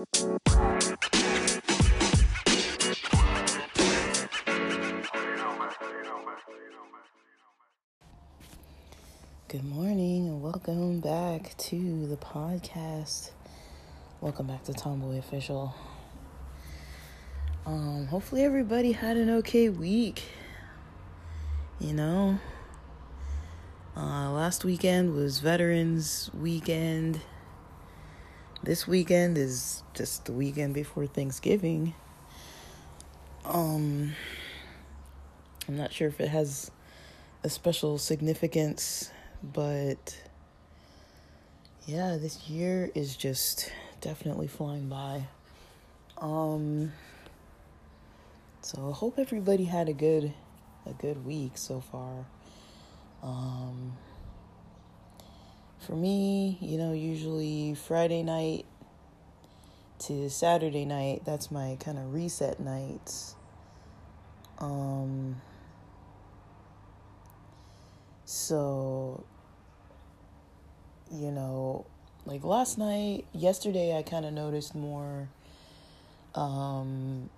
Good morning and welcome back to the podcast. Welcome back to Tomboy Official. Um, hopefully everybody had an okay week. You know, uh, last weekend was Veterans Weekend. This weekend is just the weekend before Thanksgiving. Um, I'm not sure if it has a special significance but yeah, this year is just definitely flying by. Um so I hope everybody had a good a good week so far. Um for me, you know, usually Friday night to Saturday night, that's my kind of reset nights. Um so, you know, like last night, yesterday, I kind of noticed more, um,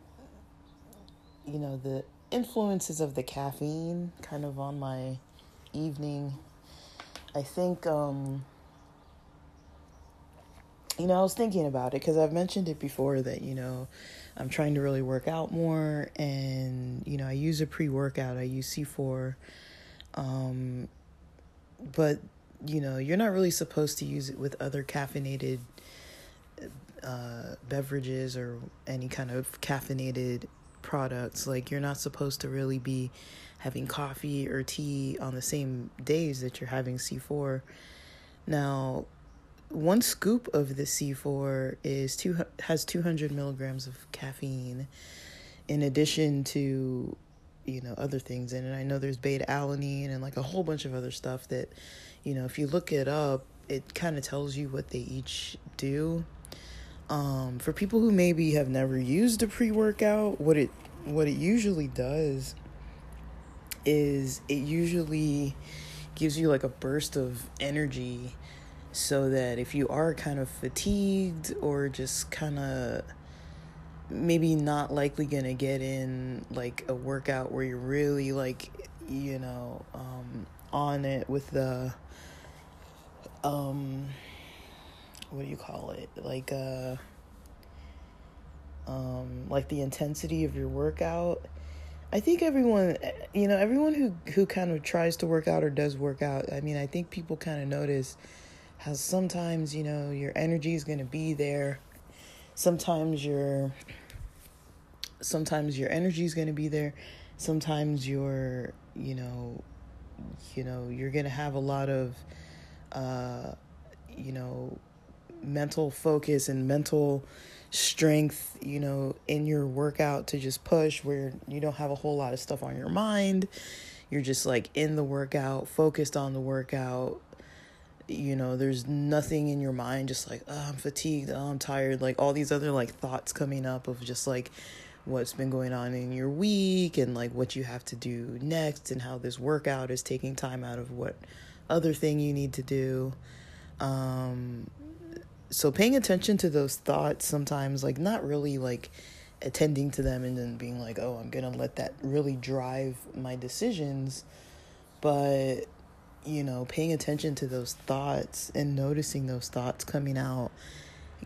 you know, the influences of the caffeine kind of on my evening. I think, um, you know, I was thinking about it because I've mentioned it before that, you know, I'm trying to really work out more and, you know, I use a pre workout, I use C4 um, but you know, you're not really supposed to use it with other caffeinated uh, beverages or any kind of caffeinated products. Like, you're not supposed to really be having coffee or tea on the same days that you're having C4. Now, one scoop of the C4 is two has 200 milligrams of caffeine, in addition to you know other things in it. I know there's beta alanine and like a whole bunch of other stuff that you know if you look it up, it kind of tells you what they each do. Um, for people who maybe have never used a pre-workout, what it what it usually does is it usually gives you like a burst of energy so that if you are kind of fatigued or just kind of maybe not likely gonna get in like a workout where you're really like you know um on it with the um what do you call it? Like uh um like the intensity of your workout. I think everyone you know everyone who who kind of tries to work out or does work out i mean i think people kind of notice how sometimes you know your energy is going to be there. Sometimes your sometimes your energy is going to be there. Sometimes you're you know you know you're going to have a lot of uh you know mental focus and mental strength you know in your workout to just push where you don't have a whole lot of stuff on your mind. You're just like in the workout focused on the workout. You know there's nothing in your mind just like oh, i'm fatigued oh, i'm tired like all these other like thoughts coming up of just like what's been going on in your week and like what you have to do next and how this workout is taking time out of what other thing you need to do. Um so paying attention to those thoughts sometimes like not really like attending to them and then being like oh i'm gonna let that really drive my decisions but you know paying attention to those thoughts and noticing those thoughts coming out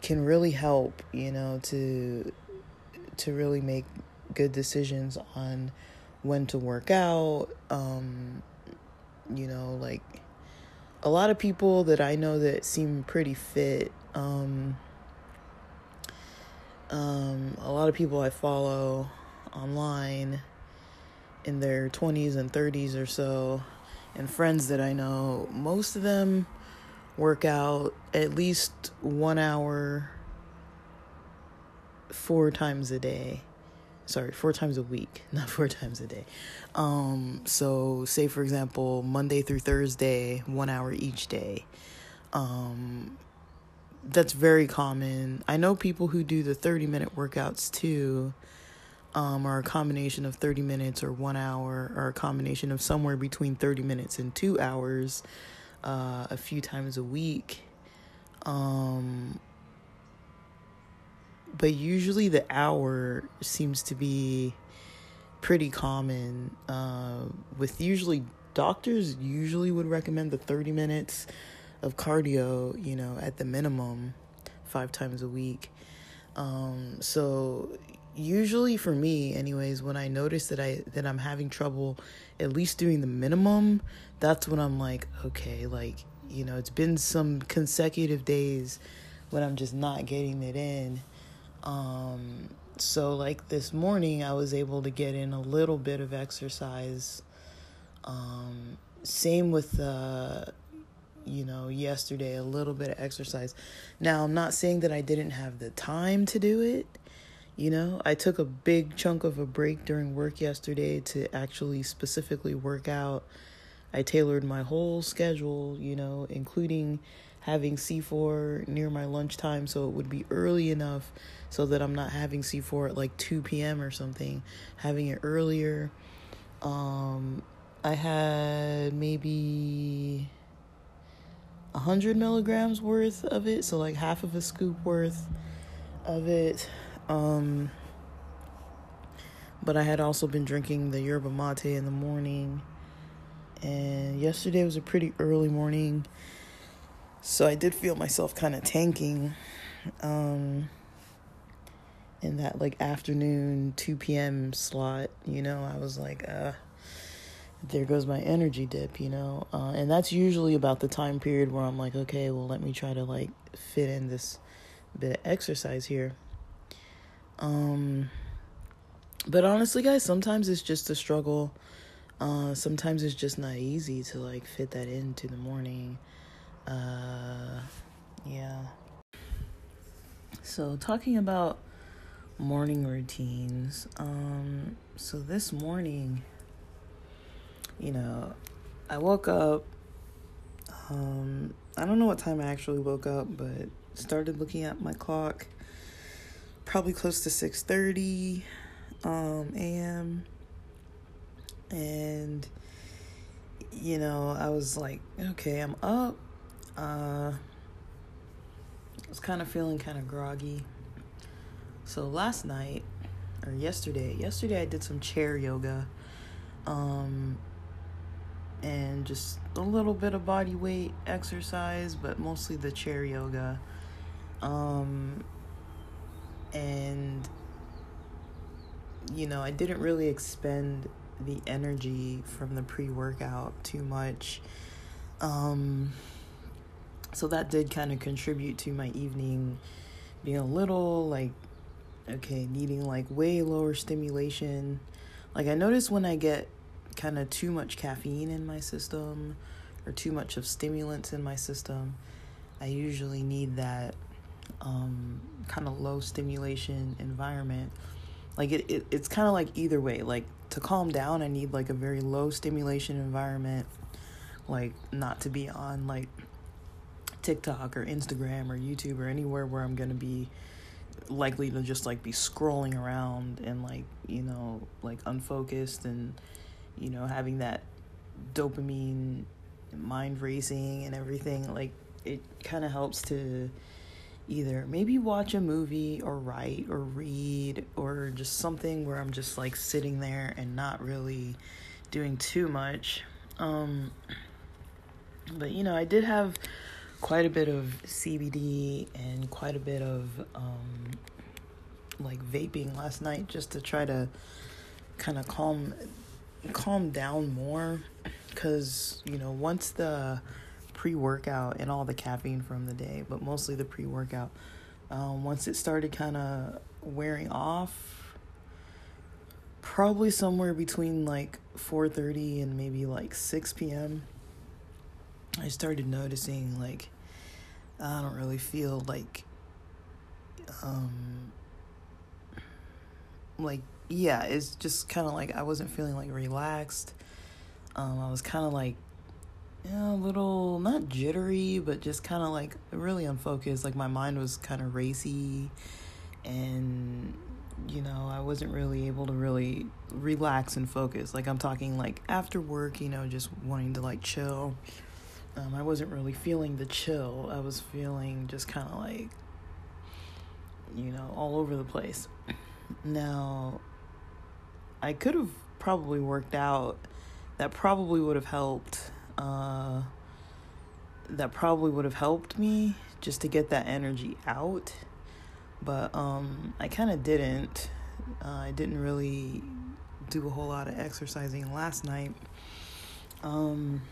can really help you know to to really make good decisions on when to work out. Um, you know, like a lot of people that I know that seem pretty fit. Um, um, a lot of people I follow online in their 20s and 30s or so, and friends that I know, most of them work out at least one hour four times a day. Sorry, four times a week, not four times a day. Um, so say for example, Monday through Thursday, one hour each day. Um, that's very common. I know people who do the 30 minute workouts too, um, are a combination of 30 minutes or one hour, or a combination of somewhere between 30 minutes and two hours, uh, a few times a week. Um, but usually the hour seems to be pretty common. Uh, with usually doctors usually would recommend the 30 minutes of cardio, you know, at the minimum, five times a week. Um, so usually for me anyways when i notice that i that i'm having trouble at least doing the minimum that's when i'm like okay like you know it's been some consecutive days when i'm just not getting it in um so like this morning i was able to get in a little bit of exercise um same with uh you know yesterday a little bit of exercise now i'm not saying that i didn't have the time to do it you know, I took a big chunk of a break during work yesterday to actually specifically work out. I tailored my whole schedule, you know, including having C4 near my lunchtime so it would be early enough so that I'm not having C4 at like 2 p.m. or something, having it earlier. Um, I had maybe 100 milligrams worth of it, so like half of a scoop worth of it. Um, but I had also been drinking the yerba mate in the morning. And yesterday was a pretty early morning. So I did feel myself kind of tanking um, in that like afternoon 2 p.m. slot. You know, I was like, uh, there goes my energy dip, you know. Uh, and that's usually about the time period where I'm like, okay, well, let me try to like fit in this bit of exercise here. Um, but honestly, guys, sometimes it's just a struggle. Uh, sometimes it's just not easy to like fit that into the morning. Uh, yeah. So talking about morning routines. Um, so this morning, you know, I woke up. Um, I don't know what time I actually woke up, but started looking at my clock probably close to 6:30 um, a.m. and you know, I was like, okay, I'm up. Uh, I was kind of feeling kind of groggy. So last night or yesterday, yesterday I did some chair yoga. Um and just a little bit of body weight exercise, but mostly the chair yoga. Um and you know, I didn't really expend the energy from the pre-workout too much. Um so that did kind of contribute to my evening being a little like okay, needing like way lower stimulation. Like I notice when I get kind of too much caffeine in my system or too much of stimulants in my system, I usually need that um, kind of low stimulation environment. Like it, it it's kind of like either way. Like to calm down, I need like a very low stimulation environment, like not to be on like TikTok or Instagram or YouTube or anywhere where I'm gonna be likely to just like be scrolling around and like you know like unfocused and you know having that dopamine mind racing and everything like it kind of helps to either maybe watch a movie or write or read or just something where I'm just like sitting there and not really doing too much. Um, but you know, I did have quite a bit of CBD and quite a bit of um, like vaping last night just to try to kind of calm calm down more because you know once the pre workout and all the caffeine from the day, but mostly the pre workout. Um, once it started kind of wearing off, probably somewhere between like 4:30 and maybe like 6 p.m. I started noticing like I don't really feel like um like yeah, it's just kind of like I wasn't feeling like relaxed. Um I was kind of like yeah, a little not jittery, but just kind of like really unfocused. Like my mind was kind of racy, and you know, I wasn't really able to really relax and focus. Like I'm talking like after work, you know, just wanting to like chill. Um, I wasn't really feeling the chill. I was feeling just kind of like you know, all over the place. Now, I could have probably worked out. That probably would have helped. Uh, that probably would have helped me just to get that energy out. But um, I kind of didn't. Uh, I didn't really do a whole lot of exercising last night. Um,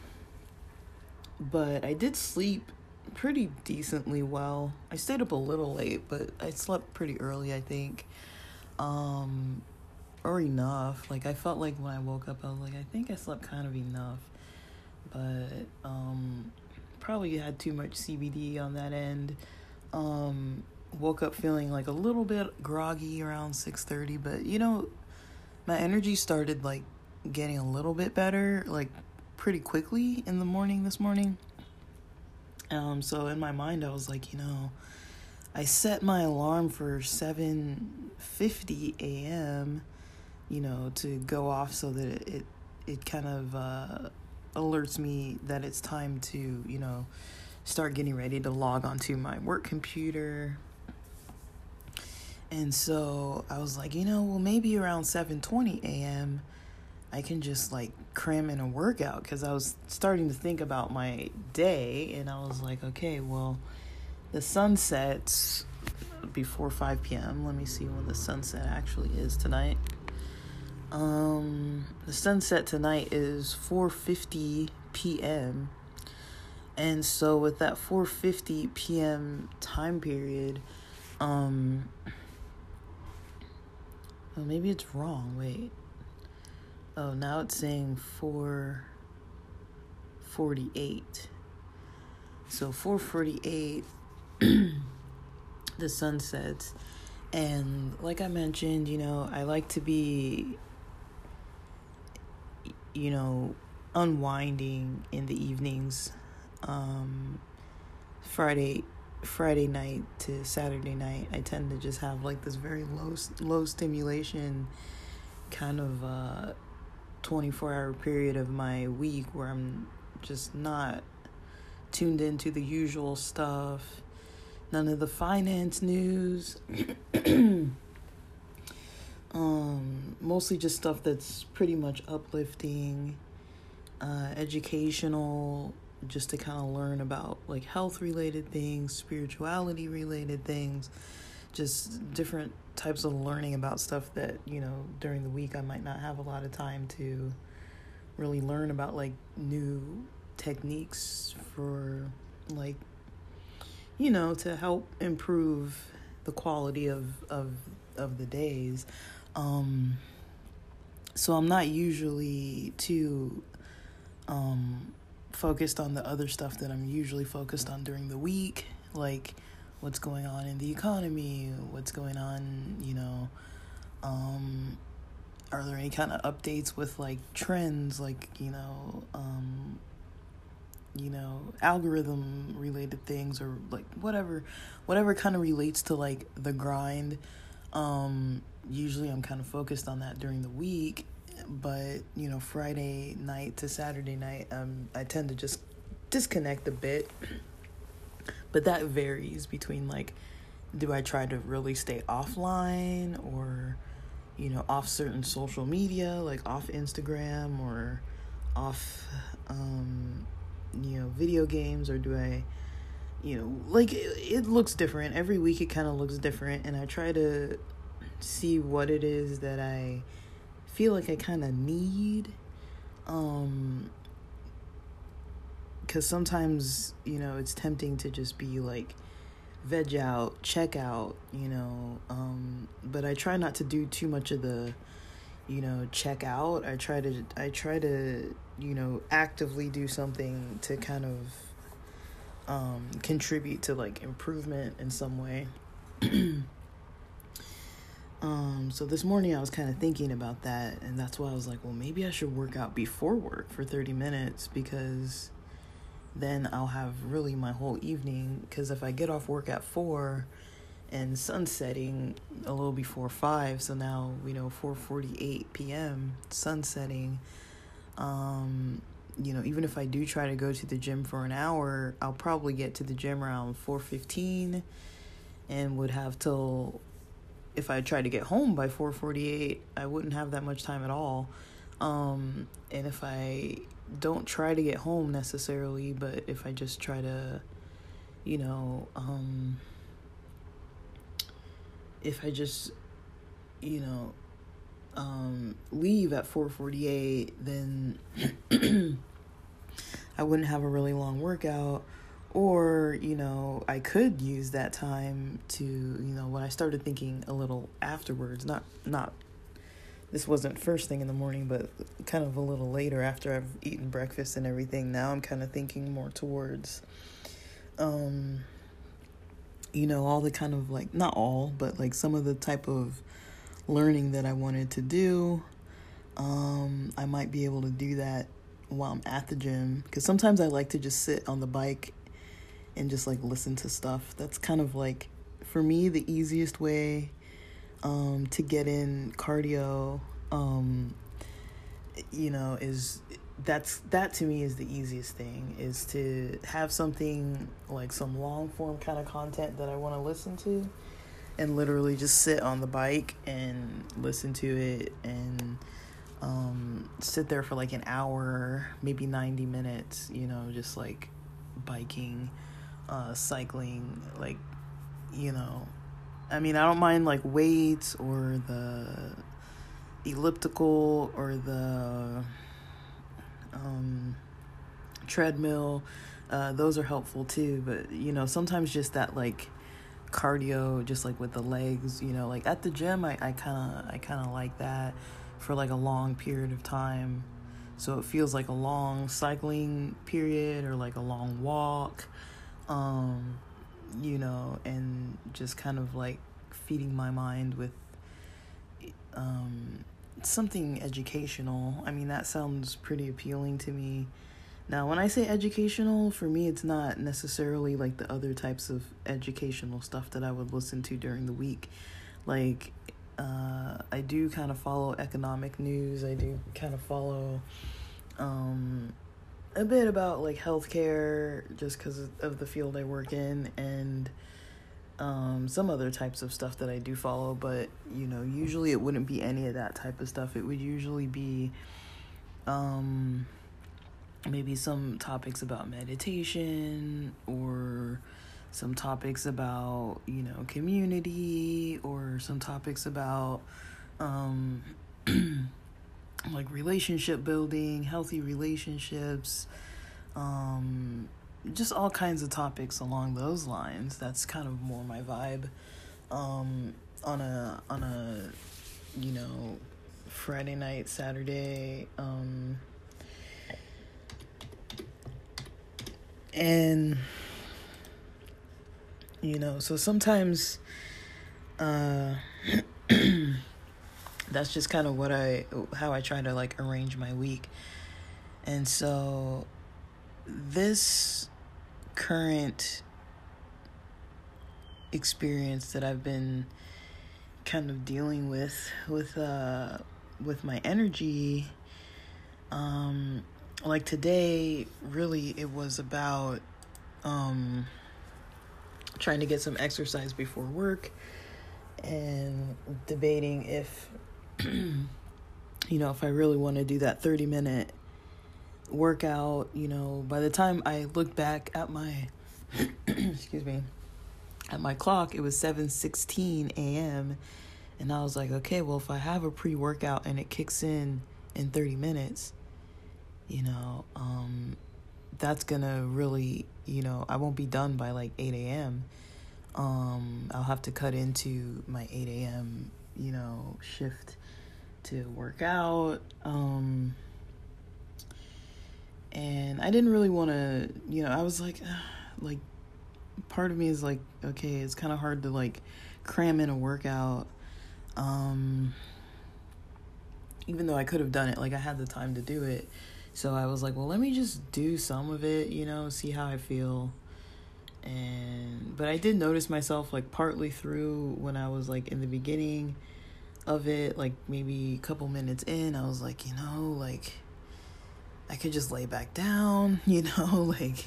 but I did sleep pretty decently well. I stayed up a little late, but I slept pretty early, I think. Um, or enough. Like I felt like when I woke up, I was like, I think I slept kind of enough, but um, probably had too much CBD on that end. Um, woke up feeling like a little bit groggy around six thirty, but you know, my energy started like getting a little bit better, like pretty quickly in the morning this morning. Um, so in my mind, I was like, you know, I set my alarm for seven fifty a.m you know, to go off so that it it, kind of uh, alerts me that it's time to, you know, start getting ready to log onto my work computer. And so I was like, you know, well maybe around 7:20 a.m. I can just like cram in a workout cuz I was starting to think about my day and I was like, okay, well the sun sets before 5 p.m. Let me see when the sunset actually is tonight. Um, the sunset tonight is 4:50 p.m. And so with that 4:50 p.m. time period, um well, maybe it's wrong. Wait. Oh, now it's saying 448. So 448 the sun sets and like I mentioned, you know, I like to be you know, unwinding in the evenings. Um, Friday Friday night to Saturday night, I tend to just have like this very low low stimulation kind of uh 24 hour period of my week where I'm just not tuned into the usual stuff. None of the finance news. Um, mostly just stuff that's pretty much uplifting, uh, educational, just to kind of learn about like health related things, spirituality related things, just different types of learning about stuff that, you know, during the week I might not have a lot of time to really learn about like new techniques for like you know to help improve the quality of of of the days um, so I'm not usually too um, focused on the other stuff that I'm usually focused on during the week, like what's going on in the economy, what's going on, you know, um, are there any kind of updates with like trends, like, you know, um, you know, algorithm related things or like whatever, whatever kind of relates to like the grind. Um, usually I'm kind of focused on that during the week, but you know, Friday night to Saturday night, um, I tend to just disconnect a bit. But that varies between like, do I try to really stay offline or, you know, off certain social media, like off Instagram or off, um, you know, video games, or do I, you know, like it, it looks different every week. It kind of looks different, and I try to see what it is that I feel like I kind of need. Um, because sometimes, you know, it's tempting to just be like, veg out, check out, you know. Um, but I try not to do too much of the, you know, check out. I try to, I try to, you know, actively do something to kind of um, contribute to like improvement in some way. Um, so this morning I was kind of thinking about that, and that's why I was like, well, maybe I should work out before work for 30 minutes because then I'll have really my whole evening. Because if I get off work at 4 and sunsetting a little before 5, so now, you know, 4.48 p.m., sunsetting, um, you know, even if I do try to go to the gym for an hour, I'll probably get to the gym around 4.15 and would have till if I tried to get home by 4:48, I wouldn't have that much time at all. Um, and if I don't try to get home necessarily, but if I just try to, you know, um, if I just, you know, um, leave at 4:48, then I wouldn't have a really long workout or you know i could use that time to you know when i started thinking a little afterwards not not this wasn't first thing in the morning but kind of a little later after i've eaten breakfast and everything now i'm kind of thinking more towards um you know all the kind of like not all but like some of the type of learning that i wanted to do. Um i might be able to do that while i'm at the gym because sometimes i like to just sit on the bike and just like listen to stuff. That's kind of like for me the easiest way um, to get in cardio. Um, you know, is that's that to me is the easiest thing is to have something like some long form kind of content that I want to listen to and literally just sit on the bike and listen to it and um, sit there for like an hour, maybe 90 minutes, you know, just like biking uh, cycling, like, you know, I mean, I don't mind like weights or the elliptical or the um, treadmill. Uh, those are helpful too, but you know, sometimes just that like cardio, just like with the legs, you know, like at the gym, I kind of I kind of like that for like a long period of time. So it feels like a long cycling period or like a long walk um, you know, and just kind of like feeding my mind with um, something educational. I mean, that sounds pretty appealing to me. Now, when I say educational, for me, it's not necessarily like the other types of educational stuff that I would listen to during the week. Like, uh, I do kind of follow economic news, I do kind of follow um, a bit about like healthcare just because of the field I work in and um, some other types of stuff that I do follow, but you know, usually it wouldn't be any of that type of stuff. It would usually be um, maybe some topics about meditation or some topics about, you know, community or some topics about um, like relationship building, healthy relationships, um, just all kinds of topics along those lines. That's kind of more my vibe. Um, on a on a you know Friday night, Saturday, um, and you know, so sometimes uh that's just kind of what I how I try to like arrange my week. And so this current experience that I've been kind of dealing with with uh with my energy um like today really it was about um trying to get some exercise before work and debating if you know, if I really want to do that 30 minute workout, you know, by the time I looked back at my excuse me, at my clock, it was 7:16 a.m. and I was like, okay, well, if I have a pre-workout and it kicks in in 30 minutes, you know, um that's going to really, you know, I won't be done by like 8 a.m. Um, I'll have to cut into my 8 a.m., you know, shift to work out. Um, and I didn't really want to, you know, I was like, like, part of me is like, okay, it's kind of hard to like cram in a workout. Um, even though I could have done it, like, I had the time to do it. So I was like, well, let me just do some of it, you know, see how I feel. And, but I did notice myself like partly through when I was like in the beginning of it, like maybe a couple minutes in, I was like, you know, like I could just lay back down, you know, like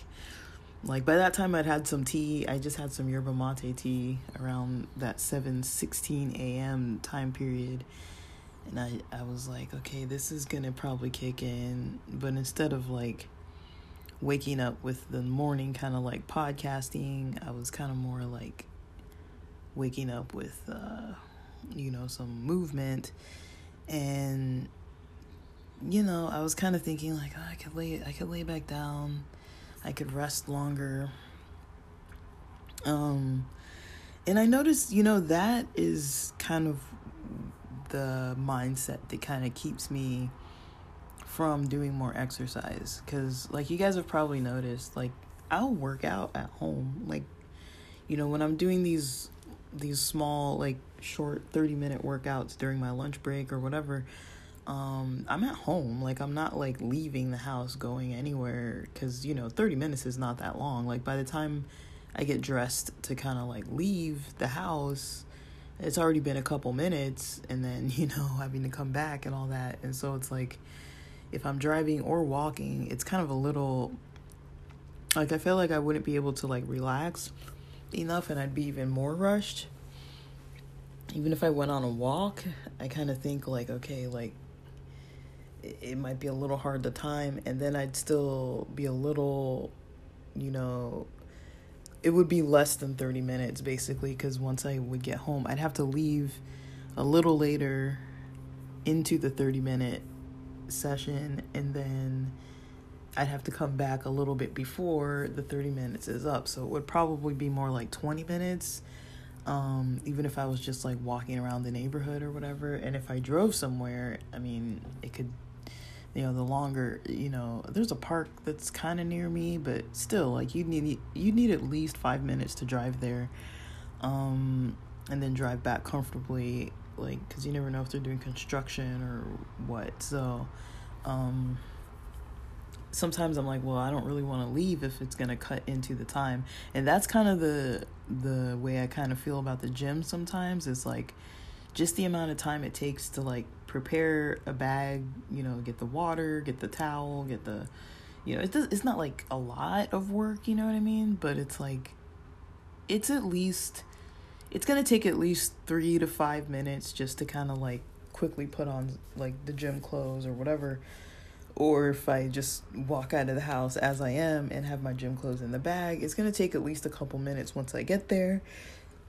like by that time I'd had some tea. I just had some yerba mate tea around that 7:16 a.m. time period. And I I was like, okay, this is going to probably kick in, but instead of like waking up with the morning kind of like podcasting, I was kind of more like waking up with uh you know some movement and you know, I was kind of thinking like oh, I could lay I could lay back down I could rest longer. Um, and I noticed, you know, that is kind of the mindset that kind of keeps me from doing more exercise. Because, like, you guys have probably noticed, like, I'll work out at home. Like, you know, when I'm doing these these small like short 30 minute workouts during my lunch break or whatever um i'm at home. Like i'm not like leaving the house going anywhere because you know 30 minutes is not that long. Like by the time i get dressed to kind of like leave the house it's already been a couple minutes and then you know having to come back and all that. And so it's like if i'm driving or walking it's kind of a little like i feel like i wouldn't be able to like relax enough and i'd be even more rushed even if i went on a walk i kind of think like okay like it might be a little hard to time and then I'd still be a little you know it would be less than 30 minutes basically cuz once I would get home I'd have to leave a little later into the 30 minute session and then I'd have to come back a little bit before the 30 minutes is up. So it would probably be more like 20 minutes um, even if I was just like walking around the neighborhood or whatever. And if I drove somewhere, I mean, it could you know the longer you know there's a park that's kind of near me but still like you need you need at least five minutes to drive there um and then drive back comfortably like because you never know if they're doing construction or what so um sometimes i'm like well i don't really want to leave if it's going to cut into the time and that's kind of the the way i kind of feel about the gym sometimes is like just the amount of time it takes to like prepare a bag, you know, get the water, get the towel, get the you know, it does, it's not like a lot of work, you know what I mean? But it's like it's at least it's going to take at least 3 to 5 minutes just to kind of like quickly put on like the gym clothes or whatever or if I just walk out of the house as I am and have my gym clothes in the bag, it's going to take at least a couple minutes once I get there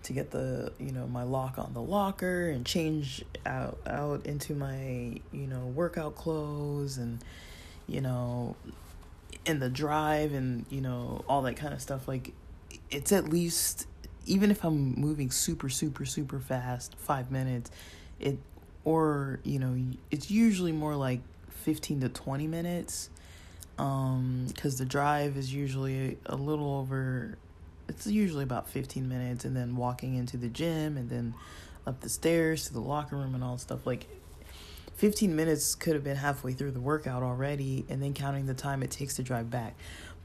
to get the you know my lock on the locker and change out out into my you know workout clothes and you know in the drive and you know all that kind of stuff. Like it's at least even if I'm moving super super super fast 5 minutes it or you know it's usually more like 15 to 20 minutes um cuz the drive is usually a little over it's usually about 15 minutes and then walking into the gym and then up the stairs to the locker room and all stuff like 15 minutes could have been halfway through the workout already and then counting the time it takes to drive back.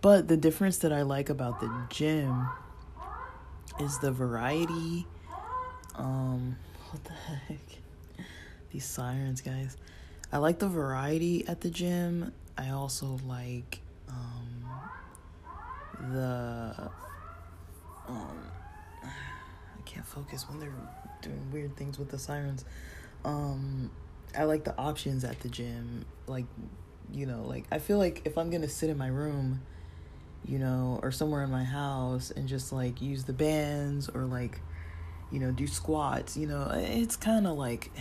But the difference that i like about the gym is the variety um what the heck? These sirens guys i like the variety at the gym i also like um the um, I can't focus when they're doing weird things with the sirens. Um, I like the options at the gym. Like, you know, like I feel like if I'm gonna sit in my room, you know, or somewhere in my house and just like use the bands or like, you know, do squats, you know, it's kind of like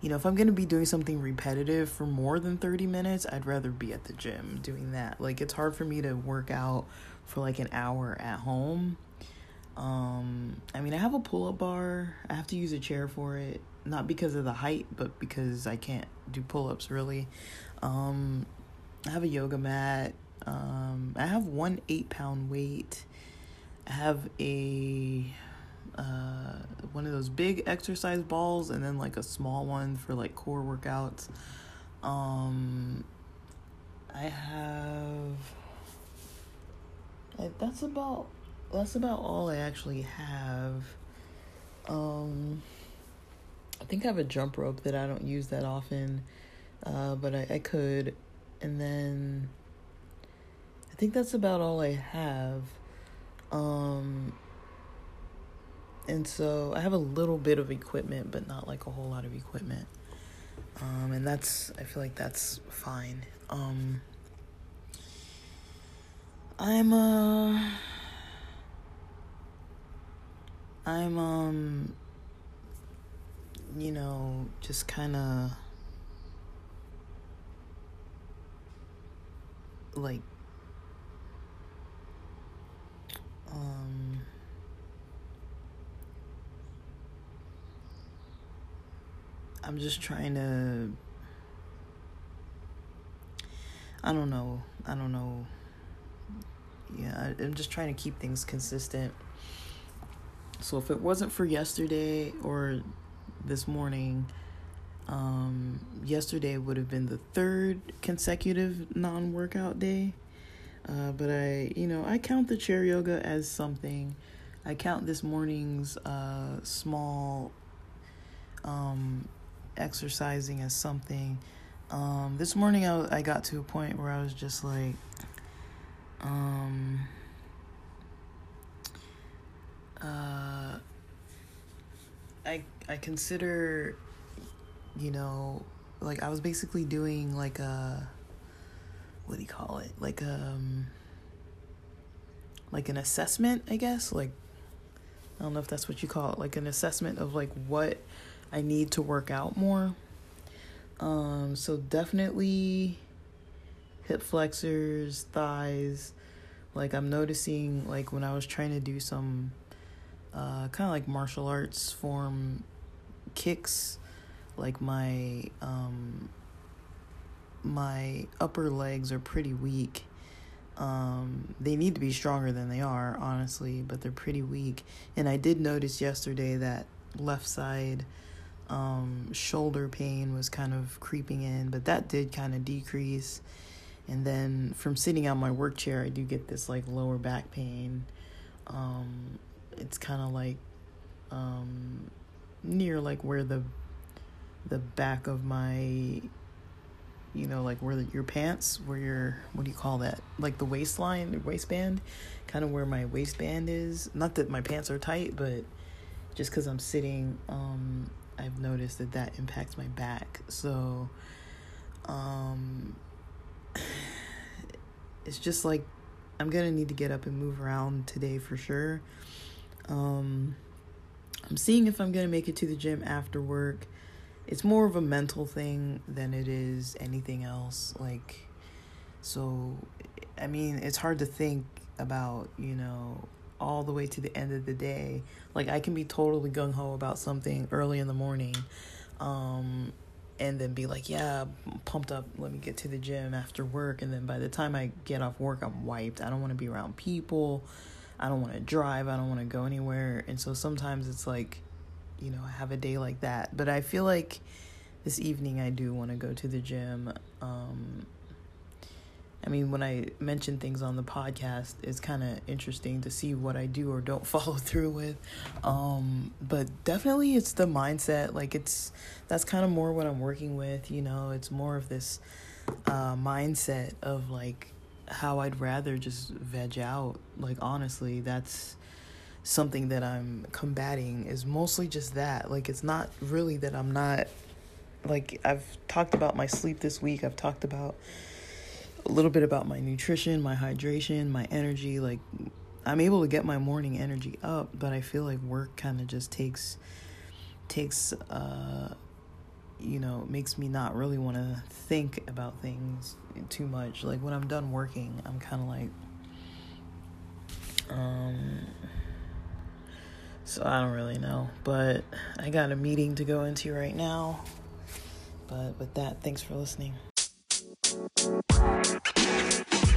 you know, if I'm going to be doing something repetitive for more than 30 minutes, I'd rather be at the gym doing that. Like, it's hard for me to work out for like an hour at home. Um, I mean, I have a pull up bar. I have to use a chair for it, not because of the height, but because I can't do pull ups really. Um, I have a yoga mat. Um, I have one eight pound weight. I have a uh, one of those big exercise balls and then like a small one for like core workouts. Um, I have that's about that's about all I actually have. Um, I think I have a jump rope that I don't use that often, uh, but I, I could. And then I I think that's about all I have. Um, and so I have a little bit of equipment, but not like a whole lot of equipment. Um, and that's, I feel like that's fine. Um, I'm, uh, I'm, um, you know, just kind of like, um, I'm just trying to I don't know. I don't know. Yeah, I, I'm just trying to keep things consistent. So if it wasn't for yesterday or this morning, um, yesterday would have been the third consecutive non workout day. Uh, but I, you know, I count the chair yoga as something. I count this morning's uh, small um, exercising as something. Um, this morning I, I got to a point where I was just like, um, uh, I I consider, you know, like I was basically doing like a, what do you call it? Like um, like an assessment, I guess. Like I don't know if that's what you call it, like an assessment of like what I need to work out more. Um, so definitely hip flexors, thighs. Like I'm noticing like when I was trying to do some uh, kind of like martial arts form kicks, like my um, my upper legs are pretty weak. Um, they need to be stronger than they are, honestly, but they're pretty weak. And I did notice yesterday that left side um, shoulder pain was kind of creeping in, but that did kind of decrease. And then from sitting on my work chair, I do get this like lower back pain. Um, it's kind of like um, near like where the the back of my you know like where the, your pants where your what do you call that like the waistline the waistband kind of where my waistband is not that my pants are tight but just because i'm sitting um I've noticed that that impacts my back. So, um, it's just like I'm gonna need to get up and move around today for sure. Um, I'm seeing if I'm gonna make it to the gym after work. It's more of a mental thing than it is anything else. Like, so, I mean, it's hard to think about, you know, all the way to the end of the day. Like I can be totally gung ho about something early in the morning, um, and then be like, yeah, pumped up. Let me get to the gym after work, and then by the time I get off work, I'm wiped. I don't want to be around people. I don't want to drive. I don't want to go anywhere. And so sometimes it's like, you know, I have a day like that. But I feel like this evening I do want to go to the gym. Um, I mean, when I mention things on the podcast, it's kind of interesting to see what I do or don't follow through with. Um, but definitely, it's the mindset. Like, it's that's kind of more what I'm working with. You know, it's more of this uh, mindset of like how I'd rather just veg out. Like, honestly, that's something that I'm combating is mostly just that. Like, it's not really that I'm not like I've talked about my sleep this week. I've talked about a little bit about my nutrition, my hydration, my energy. Like, I'm able to get my morning energy up, but I feel like work kind of just takes, takes, uh, you know, makes me not really want to think about things too much. Like, when I'm done working, I'm kind of like, um, so I don't really know, but I got a meeting to go into right now. But with that, thanks for listening. C'est un peu comme ça.